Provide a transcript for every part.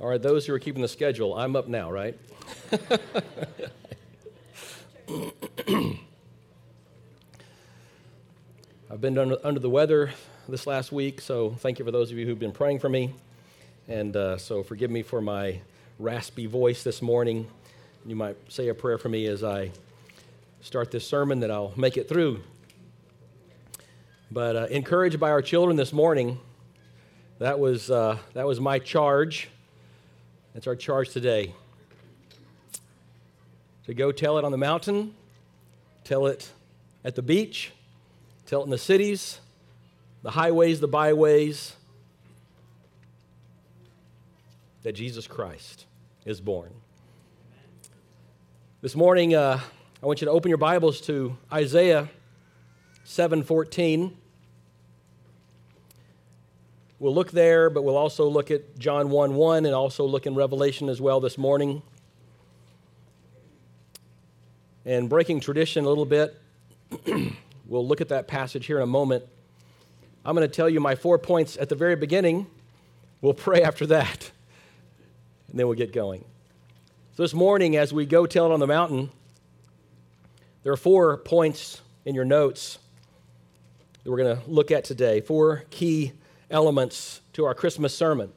All right, those who are keeping the schedule, I'm up now, right? I've been under, under, the weather this last week, so thank you for those of you who've been praying for me. And uh, so forgive me for my raspy voice this morning. You might say a prayer for me as I start this sermon that I'll make it through. But uh, encouraged by our children this morning, that was, uh, that was my charge. That's our charge today. To go tell it on the mountain, tell it at the beach, tell it in the cities, the highways, the byways, that Jesus Christ is born. This morning, uh, I want you to open your Bibles to Isaiah 7:14. We'll look there, but we'll also look at John 1 1 and also look in Revelation as well this morning. And breaking tradition a little bit, We'll look at that passage here in a moment. I'm going to tell you my four points at the very beginning. We'll pray after that, and then we'll get going. So, this morning, as we go tell it on the mountain, there are four points in your notes that we're going to look at today. Four key elements to our Christmas sermon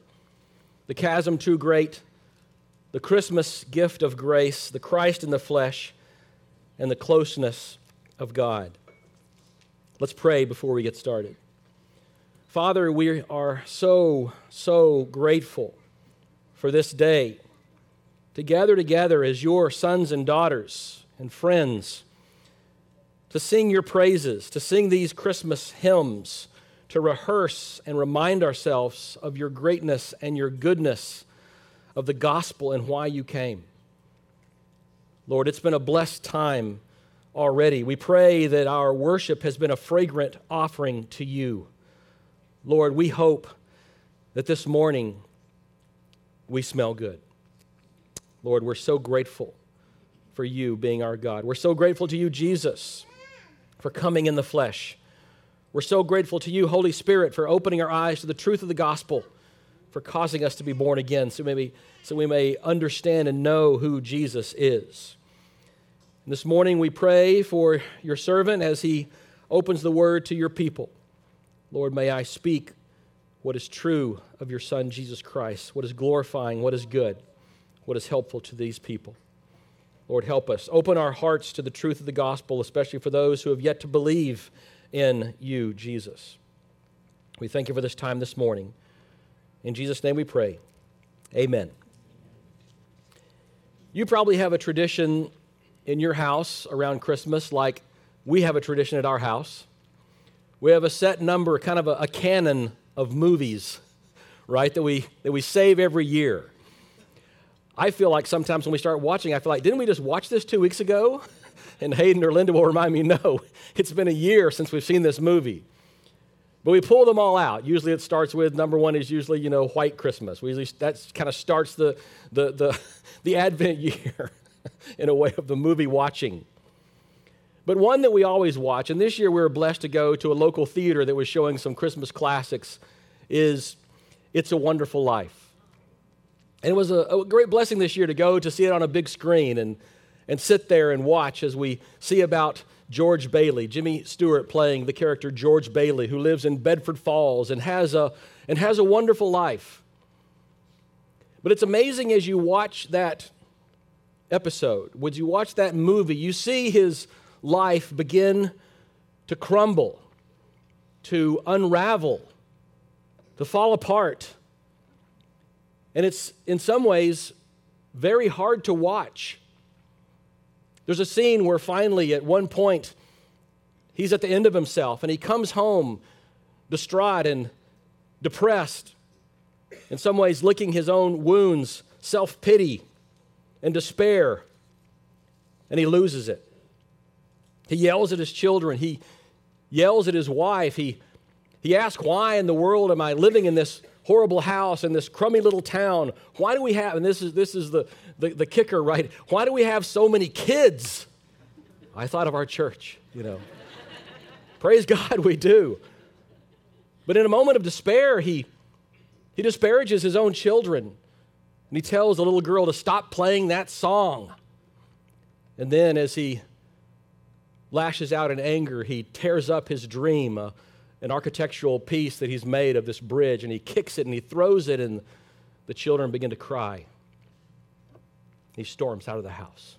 the chasm too great, the Christmas gift of grace, the Christ in the flesh, and the closeness of God. Let's pray before we get started. Father, we are so, so grateful for this day to gather together as your sons and daughters and friends, to sing your praises, to sing these Christmas hymns, to rehearse and remind ourselves of your greatness and your goodness, of the gospel and why you came. Lord, it's been a blessed time already. We pray that our worship has been a fragrant offering to you. Lord, we hope that this morning we smell good. Lord, we're so grateful for you being our God. We're so grateful to you, Jesus, for coming in the flesh. We're so grateful to you, Holy Spirit, for opening our eyes to the truth of the gospel, for causing us to be born again so, maybe, so we may understand and know who Jesus is. This morning we pray for your servant as he opens the word to your people. Lord, may I speak what is true of your Son, Jesus Christ, what is glorifying, what is good, what is helpful to these people. Lord, help us. Open our hearts to the truth of the gospel, especially for those who have yet to believe in you, Jesus. We thank you for this time this morning. In Jesus' name we pray. Amen. You probably have a tradition in your house around Christmas like we have a tradition at our house. We have a set number, kind of a, a canon of movies, right, that we, that we save every year. I feel like sometimes when we start watching, I feel like, didn't we just watch this two weeks ago? And Hayden or Linda will remind me, no, it's been a year since we've seen this movie. But we pull them all out. Usually it starts with number one is usually, you know, White Christmas. We usually, that kind of starts the, the, the, the Advent year. in a way of the movie watching. But one that we always watch, and this year we were blessed to go to a local theater that was showing some Christmas classics, is It's a Wonderful Life. And it was a, a, great blessing this year to go to see it on a big screen and, and sit there and watch as we see about George Bailey, Jimmy Stewart playing the character George Bailey, who lives in Bedford Falls and has a, and has a wonderful life. But it's amazing as you watch that episode, would you watch that movie, you see his life begin to crumble, to unravel, to fall apart. And it's in some ways very hard to watch. There's a scene where finally, at one point, he's at the end of himself and he comes home distraught and depressed, in some ways, licking his own wounds, self pity and despair, and he loses it. He yells at his children, he yells at his wife, he, he asks, Why in the world am I living in this horrible house in this crummy little town? Why do we have, and this is, this is the, the, the kicker, right? Why do we have so many kids? I thought of our church, you know. Praise God, we do. But in a moment of despair, he, he disparages his own children And he tells the little girl to stop playing that song. And then, as he lashes out in anger, he tears up his dream, uh, an architectural piece that he's made of this bridge, and he kicks it and he throws it, and the children begin to cry. He storms out of the house.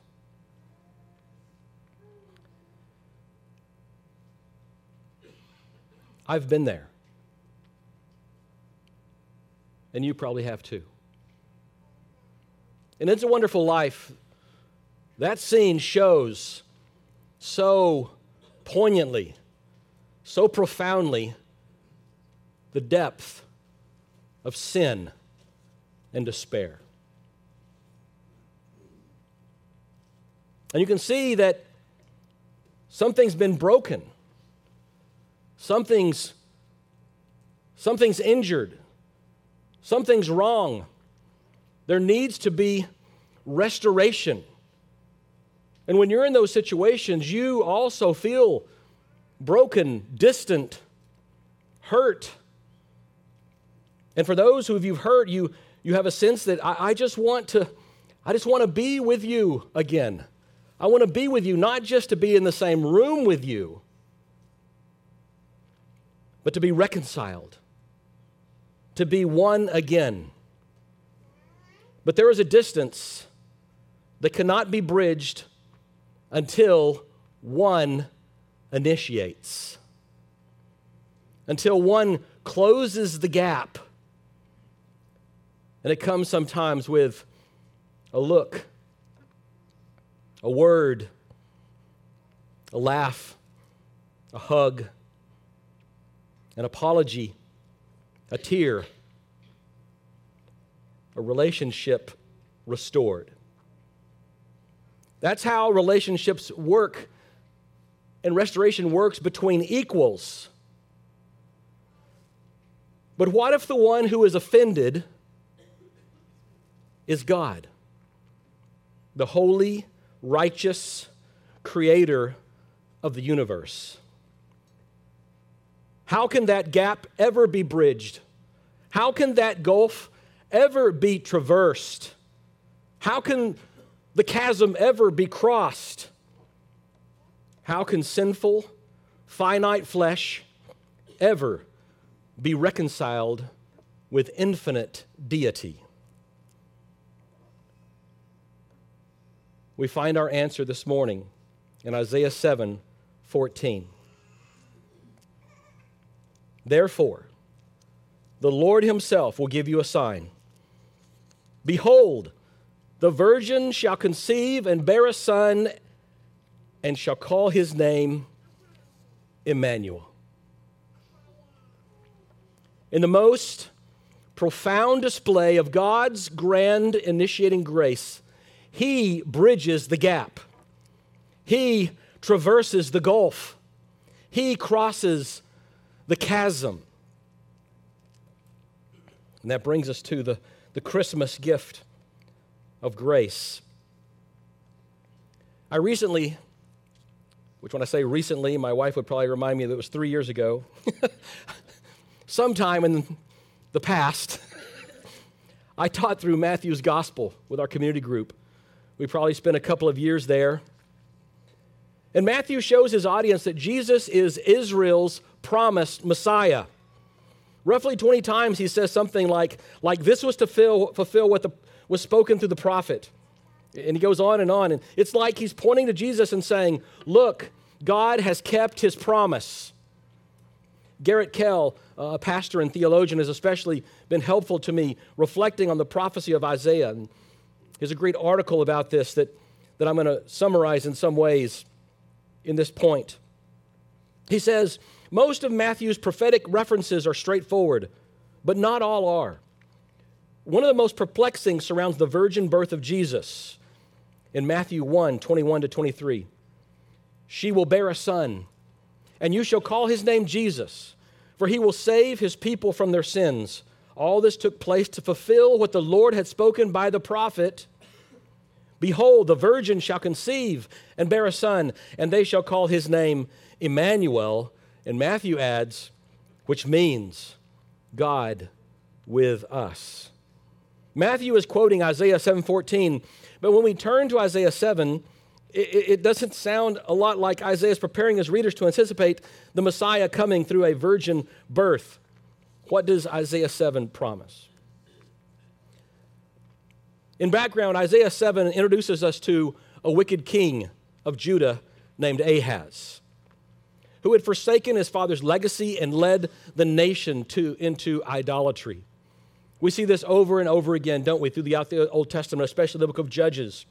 I've been there. And you probably have too. And It's a Wonderful Life, that scene shows so poignantly, so profoundly, the depth of sin and despair. And you can see that something's been broken. Something's something's injured. Something's wrong. There needs to be restoration. And when you're in those situations, you also feel broken, distant, hurt. And for those who have you've hurt, you, you have a sense that I, I just want to, I just want to be with you again. I want to be with you, not just to be in the same room with you, but to be reconciled, to be one again. But there is a distance that cannot be bridged until one initiates, until one closes the gap. And it comes sometimes with a look, a word, a laugh, a hug, an apology, a tear, a relationship restored. That's how relationships work and restoration works between equals. But what if the one who is offended is God, the holy, righteous creator of the universe? How can that gap ever be bridged? How can that gulf ever be traversed? How can the chasm ever be crossed? How can sinful, finite flesh ever be reconciled with infinite deity? We find our answer this morning in Isaiah 7 14. Therefore, the Lord Himself will give you a sign. Behold, the virgin shall conceive and bear a son, and shall call his name Emmanuel. In the most profound display of God's grand initiating grace, He bridges the gap, He traverses the gulf, He crosses the chasm. And that brings us to the, the Christmas gift of grace. I recently, which when I say recently, my wife would probably remind me that it was three years ago, sometime in the past, I taught through Matthew's gospel with our community group. We probably spent a couple of years there. And Matthew shows his audience that Jesus is Israel's promised Messiah. Roughly 20 times he says something like, like this was to fill, fulfill what the was spoken through the prophet. And he goes on and on. And it's like he's pointing to Jesus and saying, Look, God has kept his promise. Garrett Kell, uh, a pastor and theologian, has especially been helpful to me reflecting on the prophecy of Isaiah. And there's a great article about this that, that I'm going to summarize in some ways in this point. He says, Most of Matthew's prophetic references are straightforward, but not all are. One of the most perplexing surrounds the virgin birth of Jesus in Matthew 1 21 to 23. She will bear a son, and you shall call his name Jesus, for he will save his people from their sins. All this took place to fulfill what the Lord had spoken by the prophet. Behold, the virgin shall conceive and bear a son, and they shall call his name Emmanuel. And Matthew adds, which means God with us. Matthew is quoting Isaiah 7:14, but when we turn to Isaiah 7, it, it doesn't sound a lot like Isaiah is preparing his readers to anticipate the Messiah coming through a virgin birth. What does Isaiah 7 promise? In background, Isaiah 7 introduces us to a wicked king of Judah named Ahaz, who had forsaken his father's legacy and led the nation to, into idolatry. We see this over and over again, don't we, throughout the Old Testament, especially the book of Judges.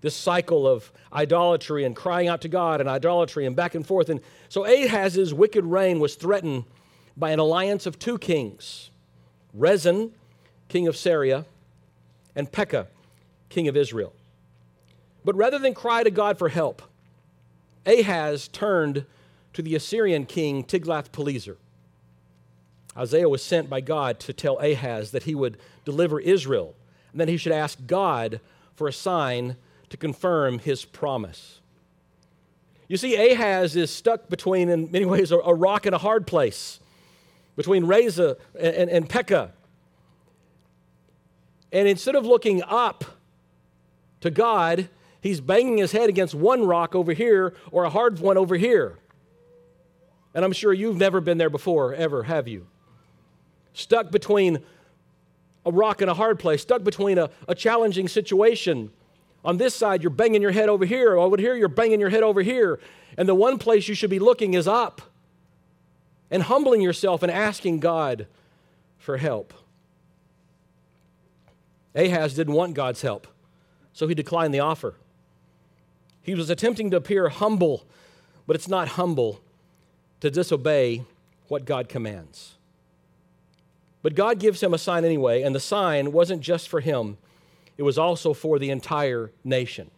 This cycle of idolatry and crying out to God and idolatry and back and forth. And so Ahaz's wicked reign was threatened by an alliance of two kings Rezin, king of Syria, and Pekah, king of Israel. But rather than cry to God for help, Ahaz turned to the Assyrian king Tiglath-Pileser. Isaiah was sent by God to tell Ahaz that he would deliver Israel and that he should ask God for a sign to confirm his promise. You see, Ahaz is stuck between, in many ways, a, rock and a hard place, between Rezin and, and, and Pekah. And instead of looking up to God, he's banging his head against one rock over here or a hard one over here. And I'm sure you've never been there before, ever, have you? Stuck between a rock and a hard place, stuck between a, a challenging situation. On this side, you're banging your head over here. Oh, over here, you're banging your head over here. And the one place you should be looking is up and humbling yourself and asking God for help. Ahaz didn't want God's help, so he declined the offer. He was attempting to appear humble, but it's not humble to disobey what God commands. But God gives him a sign anyway, and the sign wasn't just for him, it was also for the entire nation.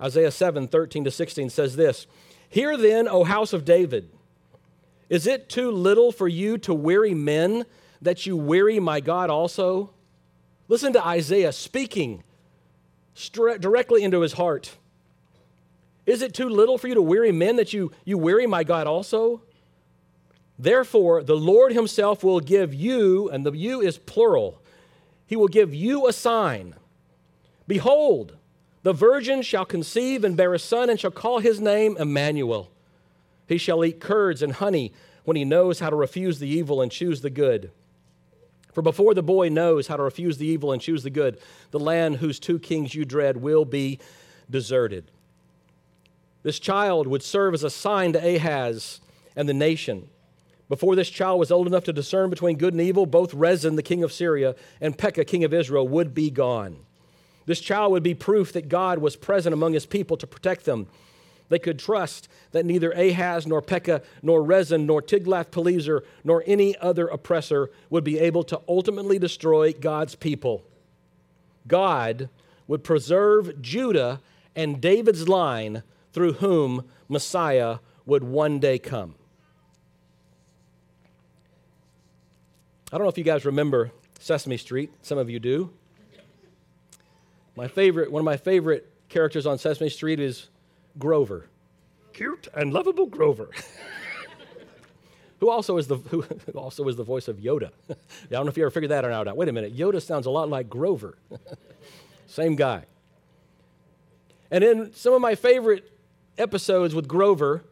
Isaiah 7 13 to 16 says this Hear then, O house of David, is it too little for you to weary men that you weary my God also? Listen to Isaiah speaking directly into his heart. Is it too little for you to weary men that you, you weary my God also? Therefore, the Lord himself will give you, and the you is plural, he will give you a sign. Behold, the virgin shall conceive and bear a son, and shall call his name Emmanuel. He shall eat curds and honey when he knows how to refuse the evil and choose the good. For before the boy knows how to refuse the evil and choose the good, the land whose two kings you dread will be deserted. This child would serve as a sign to Ahaz and the nation. Before this child was old enough to discern between good and evil, both Rezin, the king of Syria, and Pekah, king of Israel, would be gone. This child would be proof that God was present among his people to protect them they could trust that neither Ahaz, nor Pekah, nor Rezin, nor Tiglath-Pileser, nor any other oppressor would be able to ultimately destroy God's people. God would preserve Judah and David's line through whom Messiah would one day come. I don't know if you guys remember Sesame Street. Some of you do. My favorite, one of my favorite characters on Sesame Street is Grover. Cute and lovable Grover. who also is the who also is the voice of Yoda. I don't know if you ever figured that out. Wait a minute, Yoda sounds a lot like Grover. Same guy. And in some of my favorite episodes with Grover,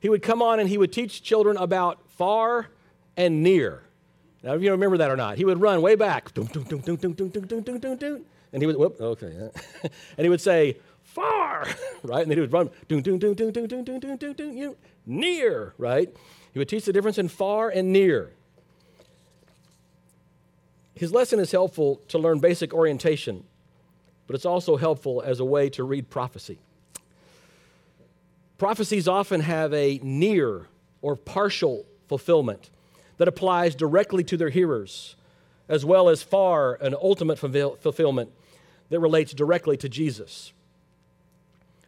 he would come on and he would teach children about far and near. Now, if you remember that or not, he would run way back, and he would, whoop, okay, and he would say, far, right? And then he would run, doon, doon, doon, doon, doon, doon, doon, doon, doon, you near, right? He would teach the difference in far and near. His lesson is helpful to learn basic orientation, but it's also helpful as a way to read prophecy. Prophecies often have a near or partial fulfillment that applies directly to their hearers, as well as far and ultimate fulfillment that relates directly to Jesus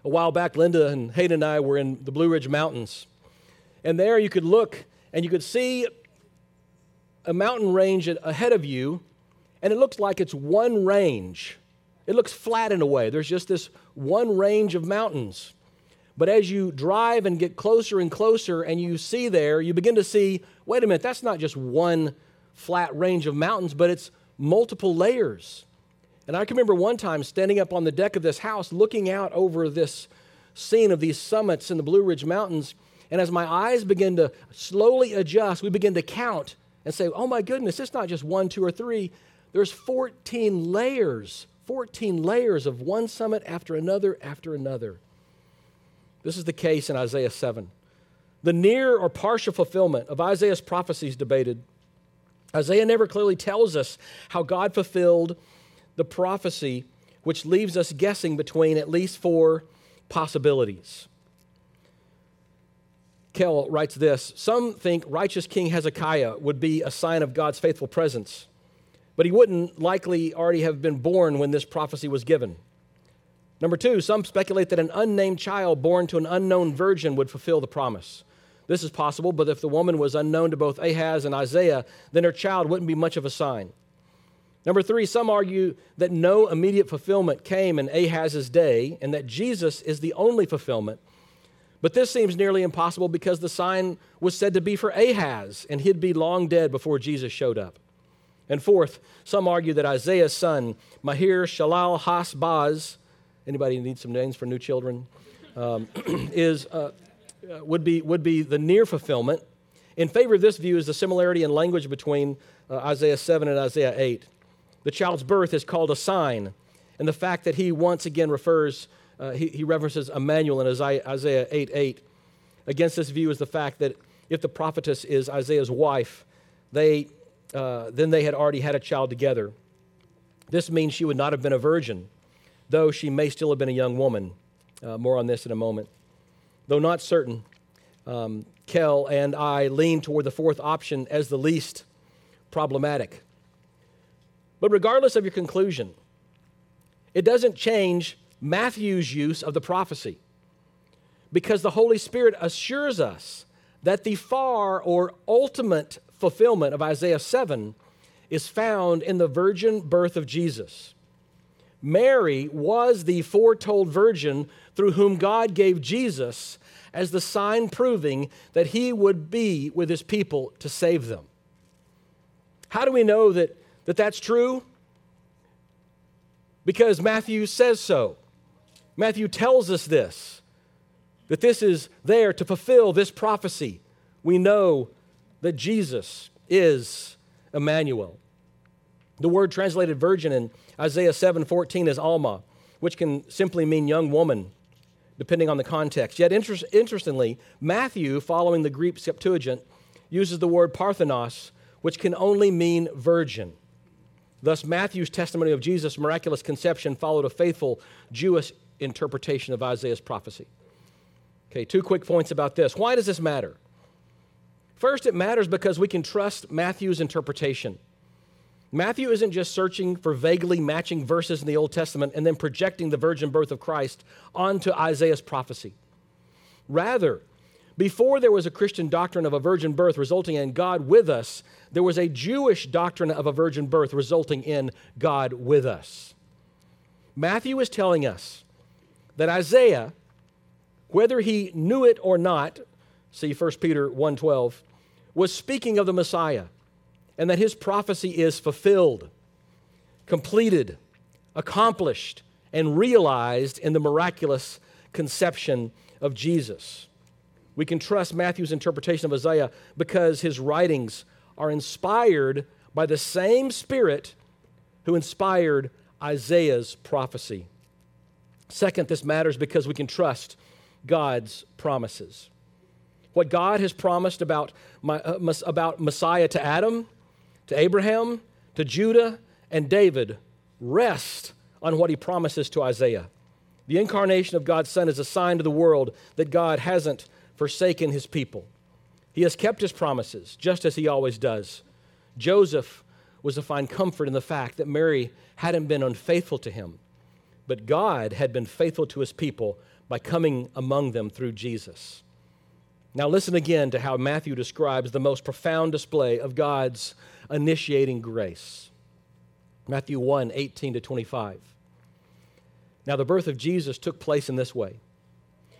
a while back, Linda and Hayden and I were in the Blue Ridge Mountains. And there you could look and you could see a mountain range ahead of you, and it looks like it's one range. It looks flat in a way. There's just this one range of mountains. But as you drive and get closer and closer, and you see there, you begin to see wait a minute, that's not just one flat range of mountains, but it's multiple layers. And I can remember one time standing up on the deck of this house looking out over this scene of these summits in the Blue Ridge Mountains. And as my eyes begin to slowly adjust, we begin to count and say, oh my goodness, it's not just one, two, or three. There's 14 layers, 14 layers of one summit after another after another. This is the case in Isaiah 7. The near or partial fulfillment of Isaiah's prophecies debated. Isaiah never clearly tells us how God fulfilled the prophecy, which leaves us guessing between at least four possibilities. Kell writes this Some think righteous King Hezekiah would be a sign of God's faithful presence, but he wouldn't likely already have been born when this prophecy was given. Number two, some speculate that an unnamed child born to an unknown virgin would fulfill the promise. This is possible, but if the woman was unknown to both Ahaz and Isaiah, then her child wouldn't be much of a sign. Number three, some argue that no immediate fulfillment came in Ahaz's day and that Jesus is the only fulfillment. But this seems nearly impossible because the sign was said to be for Ahaz and he'd be long dead before Jesus showed up. And fourth, some argue that Isaiah's son, Mahir Shalal Has Baz, anybody need some names for new children, um, is, uh, uh, would, be, would be the near fulfillment. In favor of this view is the similarity in language between uh, Isaiah 7 and Isaiah 8. The child's birth is called a sign, and the fact that he once again refers, uh, he, he, references Emmanuel in Isaiah 8 8. Against this view is the fact that if the prophetess is Isaiah's wife, they, uh, then they had already had a child together. This means she would not have been a virgin, though she may still have been a young woman. Uh, more on this in a moment. Though not certain, um, and I lean toward the fourth option as the least problematic. But regardless of your conclusion, it doesn't change Matthew's use of the prophecy because the Holy Spirit assures us that the far or ultimate fulfillment of Isaiah 7 is found in the virgin birth of Jesus. Mary was the foretold virgin through whom God gave Jesus as the sign proving that he would be with his people to save them. How do we know that that that's true? Because Matthew says so. Matthew tells us this, that this is there to fulfill this prophecy. We know that Jesus is Emmanuel. The word translated virgin in Isaiah 7:14 is Alma, which can simply mean young woman, depending on the context. Yet, inter- interestingly, Matthew, following the Greek Septuagint, uses the word parthenos, which can only mean virgin. Thus, Matthew's testimony of Jesus' miraculous conception followed a faithful Jewish interpretation of Isaiah's prophecy. Okay, two quick points about this. Why does this matter? First, it matters because we can trust Matthew's interpretation. Matthew isn't just searching for vaguely matching verses in the Old Testament and then projecting the virgin birth of Christ onto Isaiah's prophecy. Rather, before there was a Christian doctrine of a virgin birth resulting in God with us, there was a Jewish doctrine of a virgin birth resulting in God with us. Matthew is telling us that Isaiah, whether he knew it or not, see 1 Peter 1:12, was speaking of the Messiah and that his prophecy is fulfilled, completed, accomplished, and realized in the miraculous conception of Jesus. We can trust Matthew's interpretation of Isaiah because his writings are inspired by the same Spirit who inspired Isaiah's prophecy. Second, this matters because we can trust God's promises. What God has promised about, uh, about Messiah to Adam, to Abraham, to Judah, and David rest on what he promises to Isaiah. The incarnation of God's Son is a sign to the world that God hasn't forsaken his people. He has kept his promises, just as he always does. Joseph was to find comfort in the fact that Mary hadn't been unfaithful to him, but God had been faithful to his people by coming among them through Jesus. Now, listen again to how Matthew describes the most profound display of God's initiating grace. Matthew 1 18 to 25. Now, the birth of Jesus took place in this way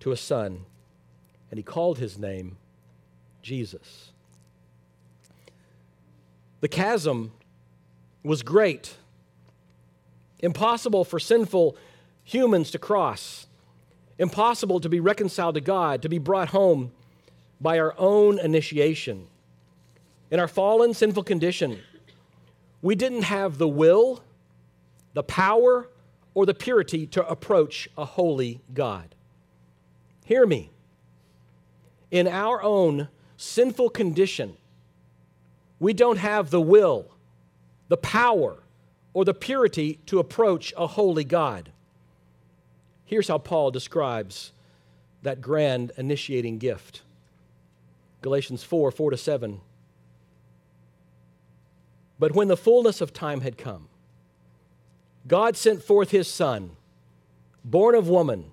to a son, and he called his name Jesus. The chasm was great, impossible for sinful humans to cross, impossible to be reconciled to God, to be brought home by our own initiation. In our fallen, sinful condition, we didn't have the will, the power, or the purity to approach a holy God. Hear me. In our own sinful condition, we don't have the will, the power, or the purity to approach a holy God. Here's how Paul describes that grand initiating gift Galatians 4 4 to 7. But when the fullness of time had come, God sent forth his Son, born of woman,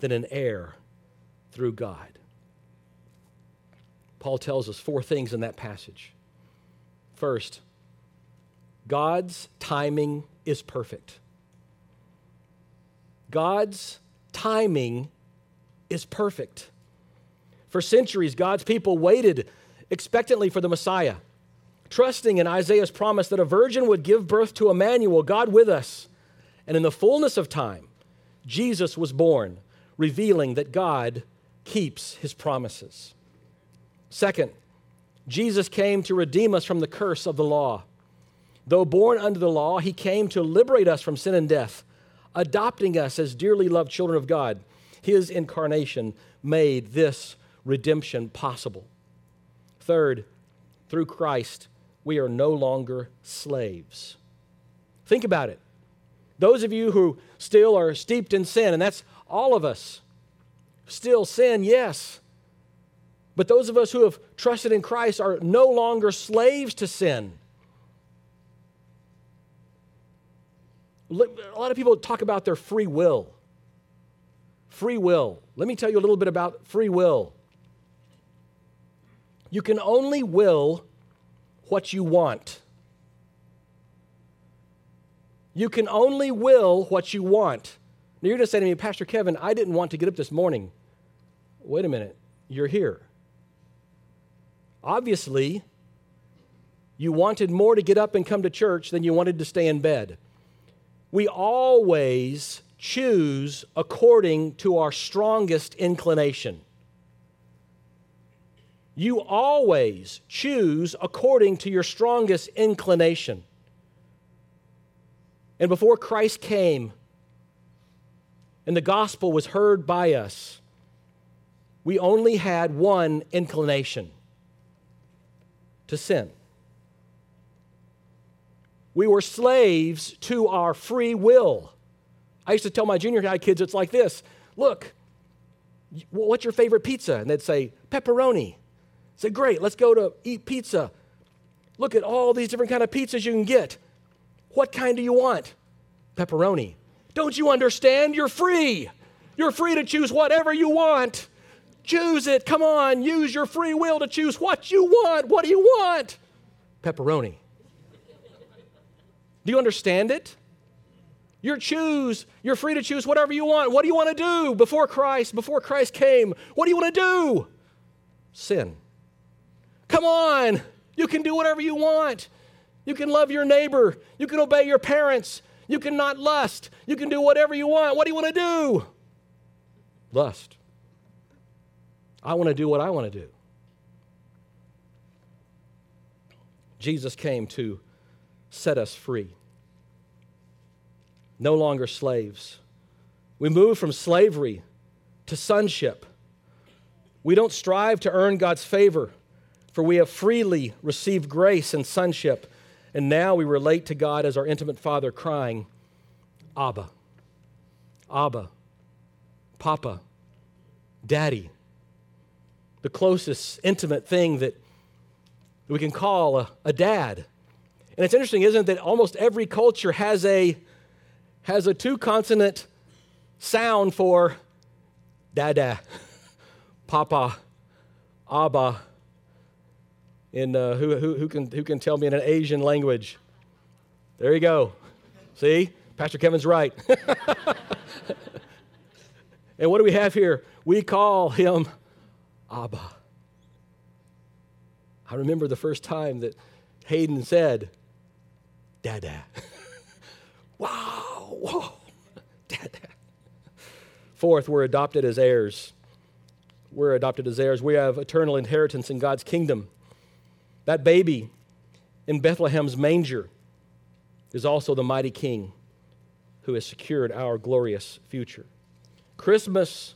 then an heir through God. Paul tells us four things in that passage. First, God's timing is perfect. God's timing is perfect. For centuries, God's people waited expectantly for the Messiah, trusting in Isaiah's promise that a virgin would give birth to Emmanuel, God with us. And in the fullness of time, Jesus was born, revealing that God keeps his promises. Second, Jesus came to redeem us from the curse of the law. Though born under the law, he came to liberate us from sin and death, adopting us as dearly loved children of God. His incarnation made this redemption possible. Third, through Christ, we are no longer slaves. Think about it. Those of you who still are steeped in sin, and that's all of us, still sin, yes. But those of us who have trusted in Christ are no longer slaves to sin. A lot of people talk about their free will. Free will. Let me tell you a little bit about free will. You can only will what you want. You can only will what you want. Now you're just saying to me, Pastor Kevin, I didn't want to get up this morning. Wait a minute, you're here. Obviously, you wanted more to get up and come to church than you wanted to stay in bed. We always choose according to our strongest inclination. You always choose according to your strongest inclination. And before Christ came and the gospel was heard by us, we only had one inclination to sin. We were slaves to our free will. I used to tell my junior high kids, it's like this look, what's your favorite pizza? And they'd say, pepperoni. I say, great, let's go to eat pizza. Look at all these different kind of pizzas you can get. What kind do you want? Pepperoni. Don't you understand? You're free. You're free to choose whatever you want. Choose it. Come on, use your free will to choose what you want. What do you want? Pepperoni. Do you understand it? You're choose, you're free to choose whatever you want. What do you want to do before Christ, before Christ came? What do you want to do? Sin. Come on, you can do whatever you want. You can love your neighbor. You can obey your parents. You can not lust. You can do whatever you want. What do you want to do? Lust. I want to do what I want to do. Jesus came to set us free. No longer slaves. We move from slavery to sonship. We don't strive to earn God's favor, for we have freely received grace and sonship. And now we relate to God as our intimate Father, crying, Abba, Abba, Papa, Daddy. The closest intimate thing that we can call a, a dad. And it's interesting, isn't it, that almost every culture has a, has a two consonant sound for dada, papa, abba. In, uh, who, who, who, can, who can tell me in an Asian language? There you go. See? Pastor Kevin's right. and what do we have here? We call him Abba. I remember the first time that Hayden said, Dada. wow, whoa, Dada. Fourth, we're adopted as heirs. We're adopted as heirs. We have eternal inheritance in God's kingdom. That baby in Bethlehem's manger is also the mighty king who has secured our glorious future. Christmas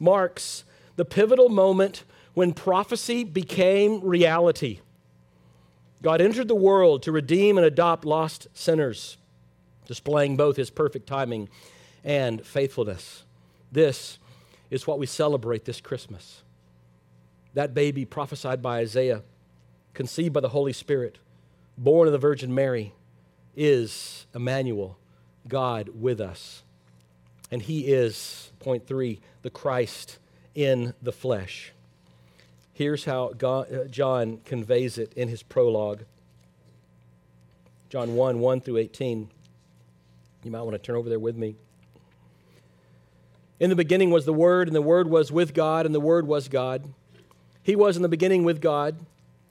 marks the pivotal moment when prophecy became reality. God entered the world to redeem and adopt lost sinners, displaying both his perfect timing and faithfulness. This is what we celebrate this Christmas. That baby prophesied by Isaiah, conceived by the Holy Spirit, born of the Virgin Mary, is Emmanuel, God with us. And he is, point three, the Christ in the flesh. Here's how God, uh, John conveys it in his prologue John 1 1 through 18. You might want to turn over there with me. In the beginning was the Word, and the Word was with God, and the Word was God. He was in the beginning with God.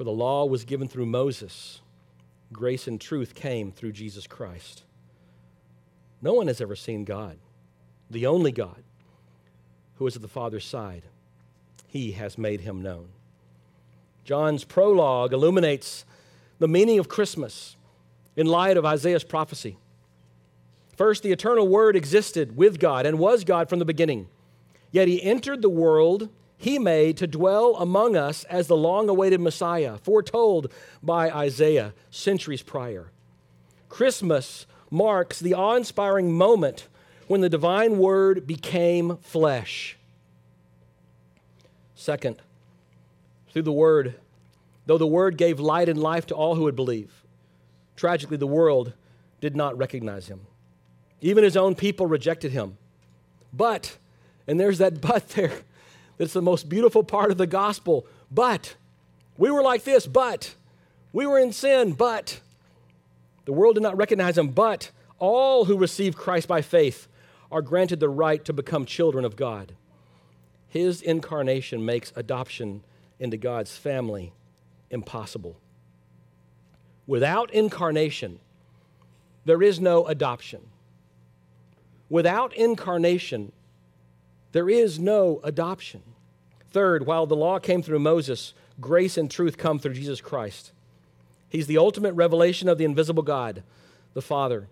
For the law was given through Moses, grace and truth came through Jesus Christ. No one has ever seen God, the only God, who is at the Father's side he has made him known. John's prologue illuminates the meaning of Christmas in light of Isaiah's prophecy. First, the eternal Word existed with God and was God from the beginning. Yet he entered the world he made to dwell among us as the long awaited Messiah, foretold by Isaiah centuries prior. Christmas marks the awe inspiring moment when the divine Word became flesh. Second, through the Word, though the Word gave light and life to all who would believe, Tragically, the world did not recognize him. Even his own people rejected him. But, and there's that but there, that's the most beautiful part of the gospel. But, we were like this, but, we were in sin, but, the world did not recognize him, but all who receive Christ by faith are granted the right to become children of God. His incarnation makes adoption into God's family impossible. Without incarnation, there is no adoption. Without incarnation, there is no adoption. Third, while the law came through Moses, grace and truth come through Jesus Christ. He's the ultimate revelation of the invisible God, the Father.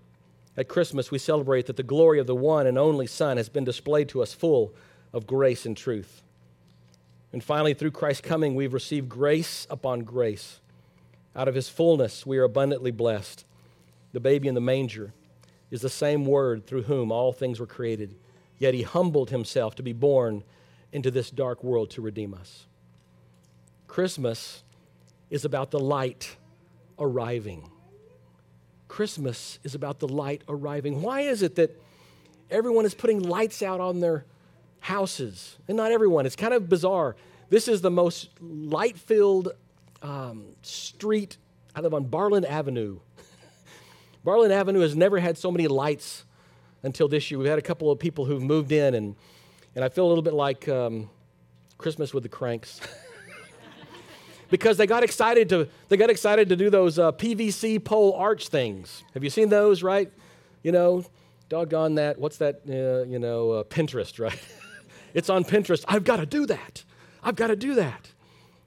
At Christmas, we celebrate that the glory of the one and only Son has been displayed to us full of grace and truth. And finally, through Christ's coming, we've received grace upon grace. Out of his fullness, we are abundantly blessed. The baby in the manger is the same word through whom all things were created, yet he humbled himself to be born into this dark world to redeem us. Christmas is about the light arriving. Christmas is about the light arriving. Why is it that everyone is putting lights out on their houses? And not everyone, it's kind of bizarre. This is the most light filled um, street. I live on Barland Avenue. Barland Avenue has never had so many lights until this year. We've had a couple of people who've moved in, and, and I feel a little bit like um, Christmas with the Cranks. because they got excited to they got excited to do those uh, PVC pole arch things. Have you seen those? Right? You know, doggone that. What's that? Uh, you know, uh, Pinterest, right? it's on Pinterest. I've got to do that. I've got to do that.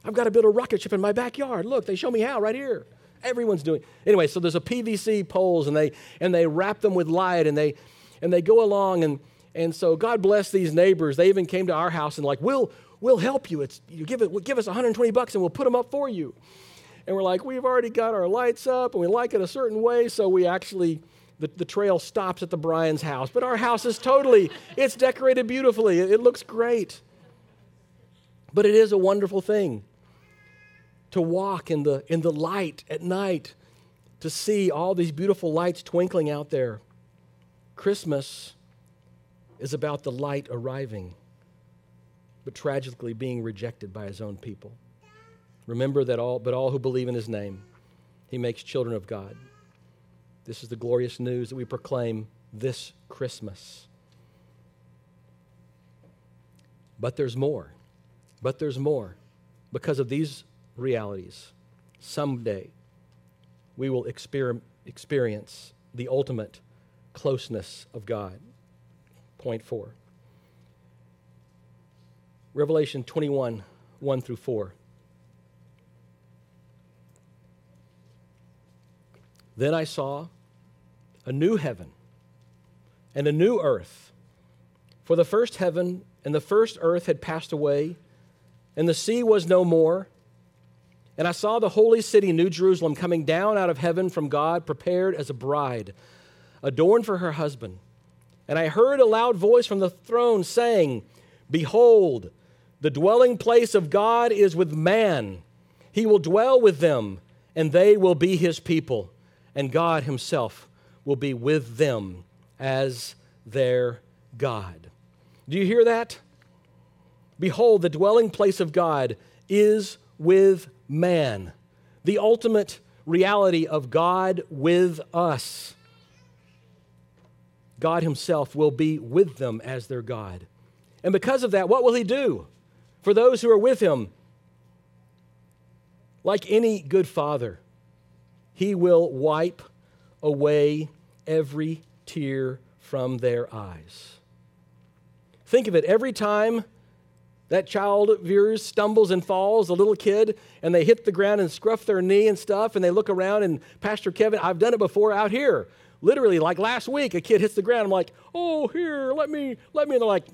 I've got to build a rocket ship in my backyard. Look, they show me how right here. Everyone's doing. Anyway, so there's a PVC poles and they and they wrap them with light and they and they go along and and so God bless these neighbors. They even came to our house and like, we'll we'll help you. It's you give it give us 120 bucks and we'll put them up for you. And we're like, we've already got our lights up and we like it a certain way, so we actually the, the trail stops at the Bryan's house. But our house is totally, it's decorated beautifully. It, it looks great. But it is a wonderful thing to walk in the, in the light at night, to see all these beautiful lights twinkling out there. Christmas is about the light arriving, but tragically being rejected by his own people. Remember that all, but all who believe in his name, he makes children of God. This is the glorious news that we proclaim this Christmas. But there's more. But there's more. Because of these realities. Someday we will exper- experience the ultimate closeness of God. Point four. Revelation 21, 1 through 4. Then I saw a new heaven and a new earth. For the first heaven and the first earth had passed away, and the sea was no more. And I saw the holy city, New Jerusalem, coming down out of heaven from God, prepared as a bride, adorned for her husband. And I heard a loud voice from the throne saying, Behold, the dwelling place of God is with man. He will dwell with them, and they will be his people, and God himself will be with them as their God. Do you hear that? Behold, the dwelling place of God is with man, the ultimate reality of God with us. God Himself will be with them as their God. And because of that, what will He do for those who are with Him? Like any good father, He will wipe away every tear from their eyes. Think of it every time that child yours stumbles and falls, a little kid, and they hit the ground and scruff their knee and stuff, and they look around, and Pastor Kevin, I've done it before out here. Literally, like last week, a kid hits the ground. I'm like, oh, here, let me, let me. And they're like,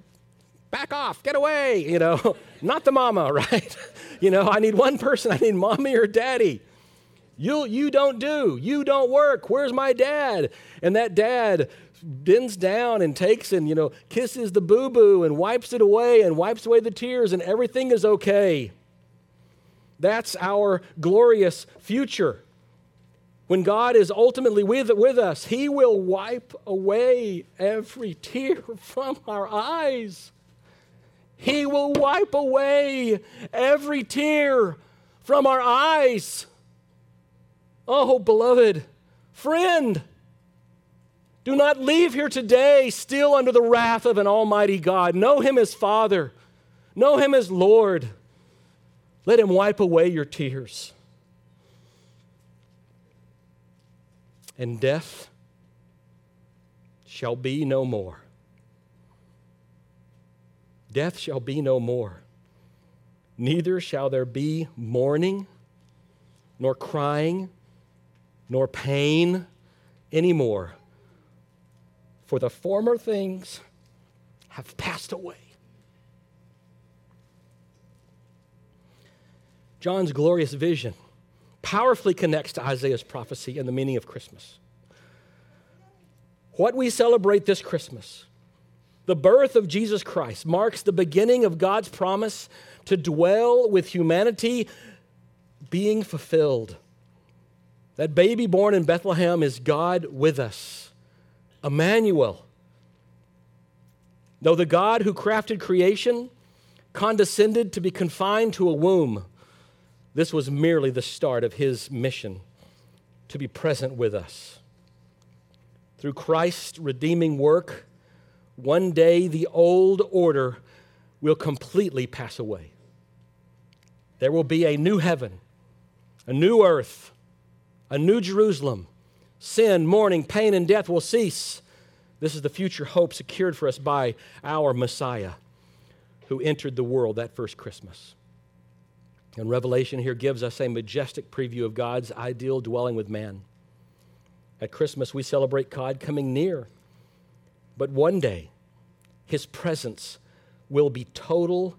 back off, get away, you know, not the mama, right? you know, I need one person, I need mommy or daddy. You, you don't do, you don't work, where's my dad? And that dad bends down and takes and, you know, kisses the boo boo and wipes it away and wipes away the tears, and everything is okay. That's our glorious future. When God is ultimately with, with us, He will wipe away every tear from our eyes. He will wipe away every tear from our eyes. Oh, beloved friend, do not leave here today still under the wrath of an almighty God. Know Him as Father, know Him as Lord. Let Him wipe away your tears. And death shall be no more. Death shall be no more. Neither shall there be mourning, nor crying, nor pain anymore. For the former things have passed away. John's glorious vision powerfully connects to Isaiah's prophecy and the meaning of Christmas. What we celebrate this Christmas, the birth of Jesus Christ, marks the beginning of God's promise to dwell with humanity being fulfilled. That baby born in Bethlehem is God with us, Emmanuel. Though the God who crafted creation condescended to be confined to a womb, this was merely the start of his mission to be present with us. Through Christ's redeeming work, one day the old order will completely pass away. There will be a new heaven, a new earth, a new Jerusalem. Sin, mourning, pain, and death will cease. This is the future hope secured for us by our Messiah who entered the world that first Christmas. And Revelation here gives us a majestic preview of God's ideal dwelling with man. At Christmas, we celebrate God coming near. But one day, his presence will be total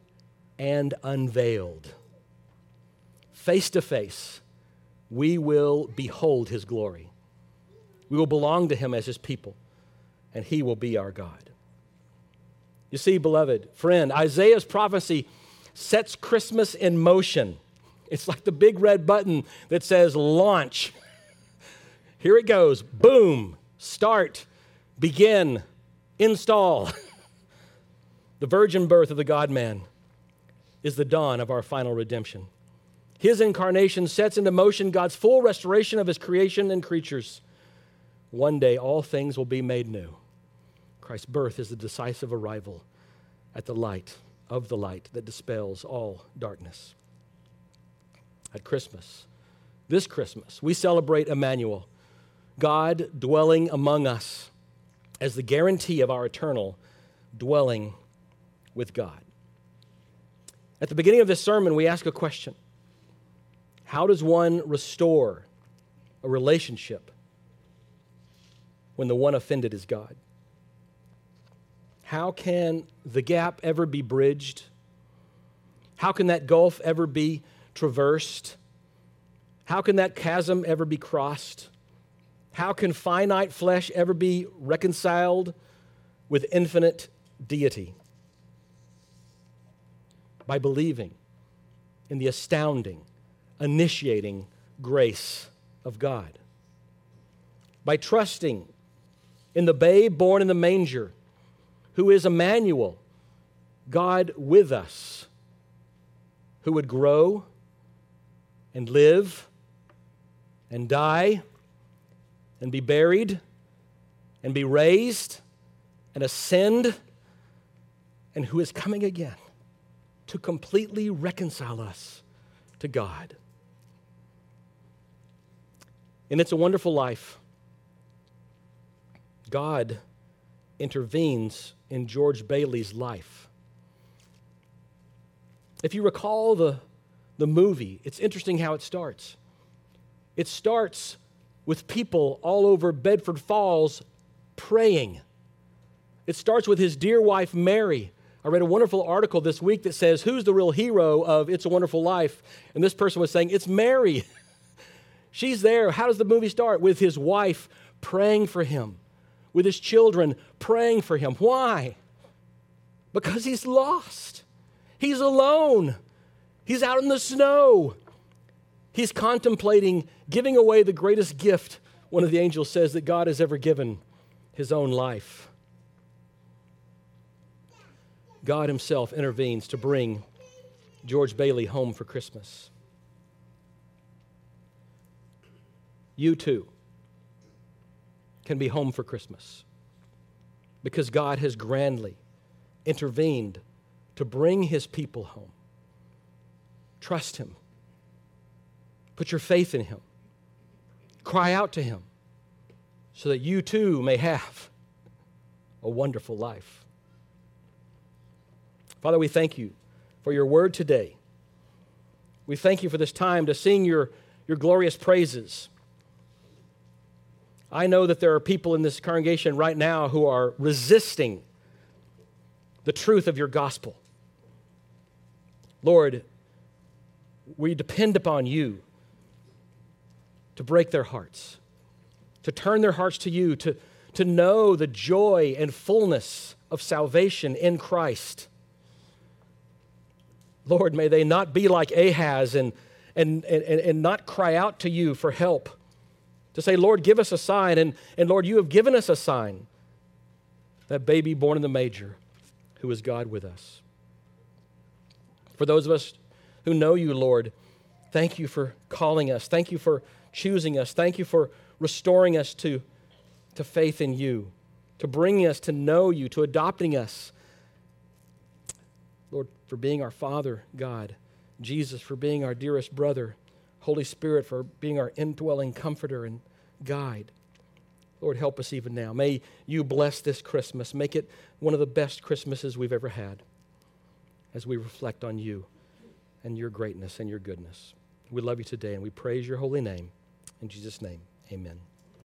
and unveiled. Face to face, we will behold his glory. We will belong to him as his people, and he will be our God. You see, beloved friend, Isaiah's prophecy sets Christmas in motion. It's like the big red button that says launch. Here it goes boom, start, begin, install. the virgin birth of the God man is the dawn of our final redemption. His incarnation sets into motion God's full restoration of his creation and creatures. One day, all things will be made new. Christ's birth is the decisive arrival at the light of the light that dispels all darkness. At Christmas, this Christmas, we celebrate Emmanuel, God dwelling among us as the guarantee of our eternal dwelling with God. At the beginning of this sermon, we ask a question How does one restore a relationship when the one offended is God? How can the gap ever be bridged? How can that gulf ever be traversed? How can that chasm ever be crossed? How can finite flesh ever be reconciled with infinite deity? By believing in the astounding, initiating grace of God. By trusting in the babe born in the manger who is Emmanuel, God with us, who would grow and live and die and be buried and be raised and ascend, and who is coming again to completely reconcile us to God. And it's a wonderful life. God intervenes in George Bailey's life. If you recall the, the movie, it's interesting how it starts. It starts with people all over Bedford Falls praying. It starts with his dear wife, Mary. I read a wonderful article this week that says, Who's the real hero of It's a Wonderful Life? And this person was saying, It's Mary. She's there. How does the movie start? With his wife praying for him with his children, praying for him. Why? Because he's lost. He's alone. He's out in the snow. He's contemplating giving away the greatest gift, one of the angels says, that God has ever given his own life. God Himself intervenes to bring George Bailey home for Christmas. You too can be home for Christmas because God has grandly intervened to bring His people home. Trust Him, put your faith in Him, cry out to Him so that you too may have a wonderful life. Father, we thank you for your word today. We thank you for this time to sing your, your glorious praises. I know that there are people in this congregation right now who are resisting the truth of your gospel. Lord, we depend upon you to break their hearts, to turn their hearts to you, to, to know the joy and fullness of salvation in Christ. Lord, may they not be like Ahaz and, and, and, and not cry out to you for help. To say, Lord, give us a sign. And, and Lord, you have given us a sign that baby born in the manger who is God with us. For those of us who know you, Lord, thank you for calling us. Thank you for choosing us. Thank you for restoring us to, to faith in you, to bringing us to know you, to adopting us Lord, for being our Father, God. Jesus, for being our dearest brother. Holy Spirit, for being our indwelling comforter and guide. Lord, help us even now. May you bless this Christmas. Make it one of the best Christmases we've ever had as we reflect on you and your greatness and your goodness. We love you today and we praise your holy name. In Jesus' name, amen.